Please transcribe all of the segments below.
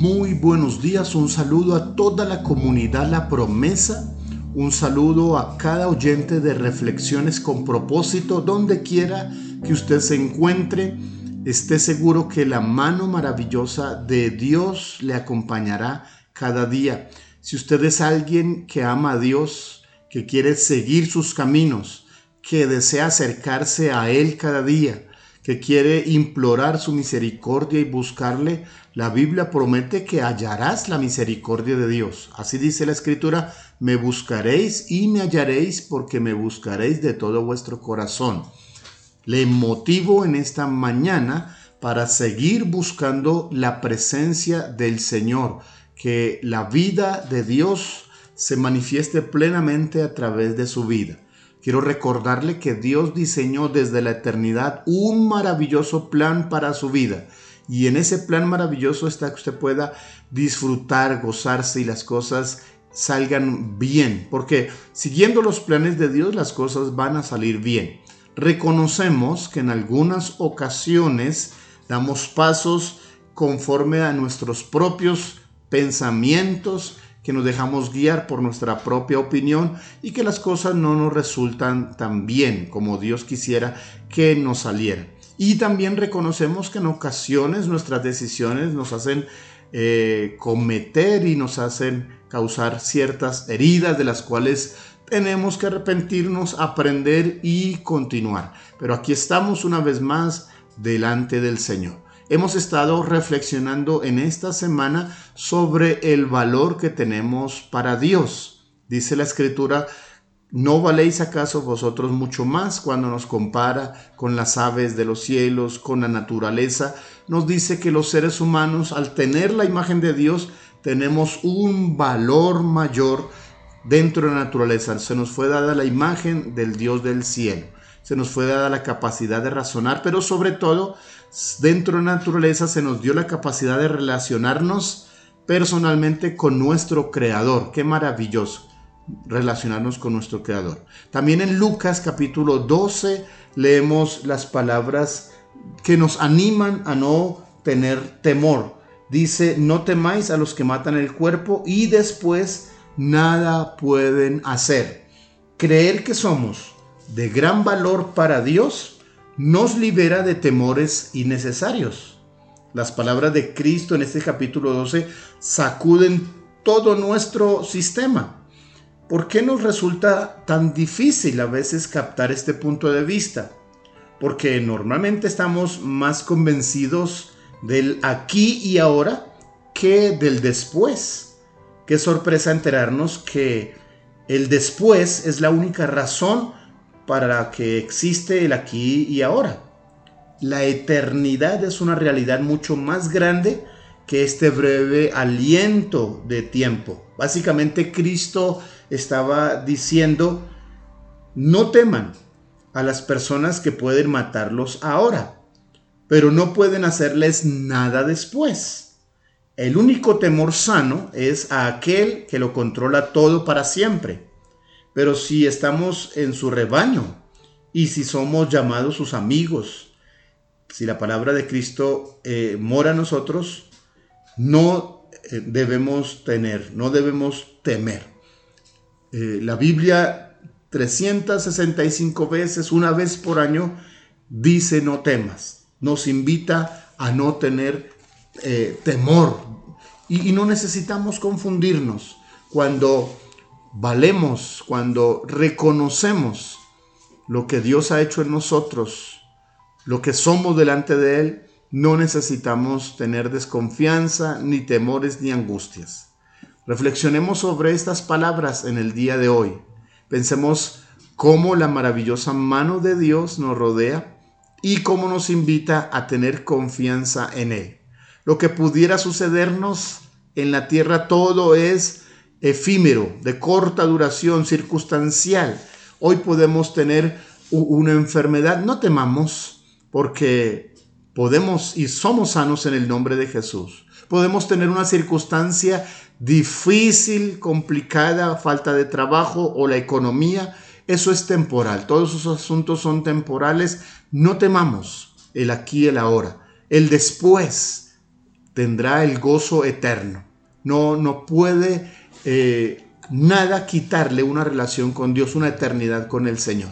Muy buenos días, un saludo a toda la comunidad La Promesa, un saludo a cada oyente de Reflexiones con propósito, donde quiera que usted se encuentre, esté seguro que la mano maravillosa de Dios le acompañará cada día. Si usted es alguien que ama a Dios, que quiere seguir sus caminos, que desea acercarse a Él cada día, que quiere implorar su misericordia y buscarle, la Biblia promete que hallarás la misericordia de Dios. Así dice la Escritura, me buscaréis y me hallaréis porque me buscaréis de todo vuestro corazón. Le motivo en esta mañana para seguir buscando la presencia del Señor, que la vida de Dios se manifieste plenamente a través de su vida. Quiero recordarle que Dios diseñó desde la eternidad un maravilloso plan para su vida. Y en ese plan maravilloso está que usted pueda disfrutar, gozarse y las cosas salgan bien. Porque siguiendo los planes de Dios las cosas van a salir bien. Reconocemos que en algunas ocasiones damos pasos conforme a nuestros propios pensamientos que nos dejamos guiar por nuestra propia opinión y que las cosas no nos resultan tan bien como Dios quisiera que nos salieran. Y también reconocemos que en ocasiones nuestras decisiones nos hacen eh, cometer y nos hacen causar ciertas heridas de las cuales tenemos que arrepentirnos, aprender y continuar. Pero aquí estamos una vez más delante del Señor. Hemos estado reflexionando en esta semana sobre el valor que tenemos para Dios. Dice la escritura, ¿no valéis acaso vosotros mucho más cuando nos compara con las aves de los cielos, con la naturaleza? Nos dice que los seres humanos, al tener la imagen de Dios, tenemos un valor mayor dentro de la naturaleza. Se nos fue dada la imagen del Dios del cielo se nos fue dada la capacidad de razonar, pero sobre todo dentro de la naturaleza se nos dio la capacidad de relacionarnos personalmente con nuestro Creador. Qué maravilloso relacionarnos con nuestro Creador. También en Lucas capítulo 12 leemos las palabras que nos animan a no tener temor. Dice, no temáis a los que matan el cuerpo y después nada pueden hacer. Creer que somos de gran valor para Dios nos libera de temores innecesarios. Las palabras de Cristo en este capítulo 12 sacuden todo nuestro sistema. ¿Por qué nos resulta tan difícil a veces captar este punto de vista? Porque normalmente estamos más convencidos del aquí y ahora que del después. Qué sorpresa enterarnos que el después es la única razón para que existe el aquí y ahora. La eternidad es una realidad mucho más grande que este breve aliento de tiempo. Básicamente Cristo estaba diciendo, no teman a las personas que pueden matarlos ahora, pero no pueden hacerles nada después. El único temor sano es a aquel que lo controla todo para siempre pero si estamos en su rebaño y si somos llamados sus amigos, si la palabra de Cristo eh, mora en nosotros, no eh, debemos tener, no debemos temer. Eh, la Biblia 365 veces, una vez por año, dice no temas. Nos invita a no tener temor. y no necesitamos confundirnos cuando valemos, cuando reconocemos lo que Dios ha hecho en nosotros, lo que somos delante de Él, no necesitamos tener desconfianza, ni temores, ni angustias. Reflexionemos sobre estas palabras en el día de hoy. Pensemos cómo la maravillosa mano de Dios nos rodea y cómo nos invita a tener confianza en Él. Lo que pudiera sucedernos en la tierra todo es efímero, de corta duración, circunstancial. Hoy podemos tener una enfermedad, no temamos, porque podemos y somos sanos en el nombre de Jesús. Podemos tener una circunstancia difícil, complicada, falta de trabajo o la economía. Eso es temporal. Todos esos asuntos son temporales. No temamos el aquí el ahora. El después tendrá el gozo eterno. No, no puede eh, nada quitarle una relación con Dios, una eternidad con el Señor.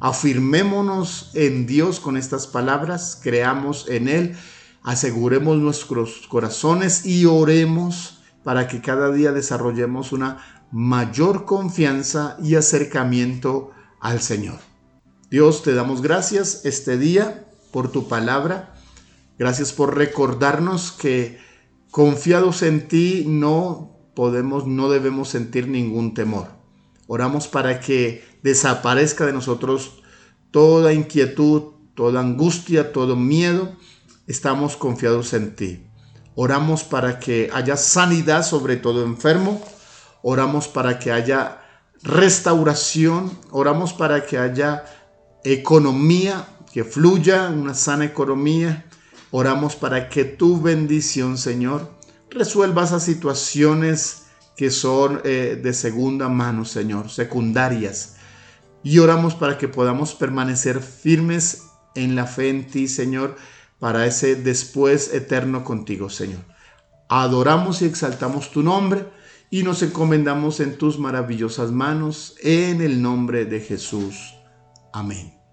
Afirmémonos en Dios con estas palabras, creamos en Él, aseguremos nuestros corazones y oremos para que cada día desarrollemos una mayor confianza y acercamiento al Señor. Dios, te damos gracias este día por tu palabra. Gracias por recordarnos que confiados en ti no podemos, no debemos sentir ningún temor. Oramos para que desaparezca de nosotros toda inquietud, toda angustia, todo miedo. Estamos confiados en ti. Oramos para que haya sanidad sobre todo enfermo. Oramos para que haya restauración. Oramos para que haya economía, que fluya una sana economía. Oramos para que tu bendición, Señor, resuelva esas situaciones que son eh, de segunda mano, Señor, secundarias. Y oramos para que podamos permanecer firmes en la fe en ti, Señor, para ese después eterno contigo, Señor. Adoramos y exaltamos tu nombre y nos encomendamos en tus maravillosas manos, en el nombre de Jesús. Amén.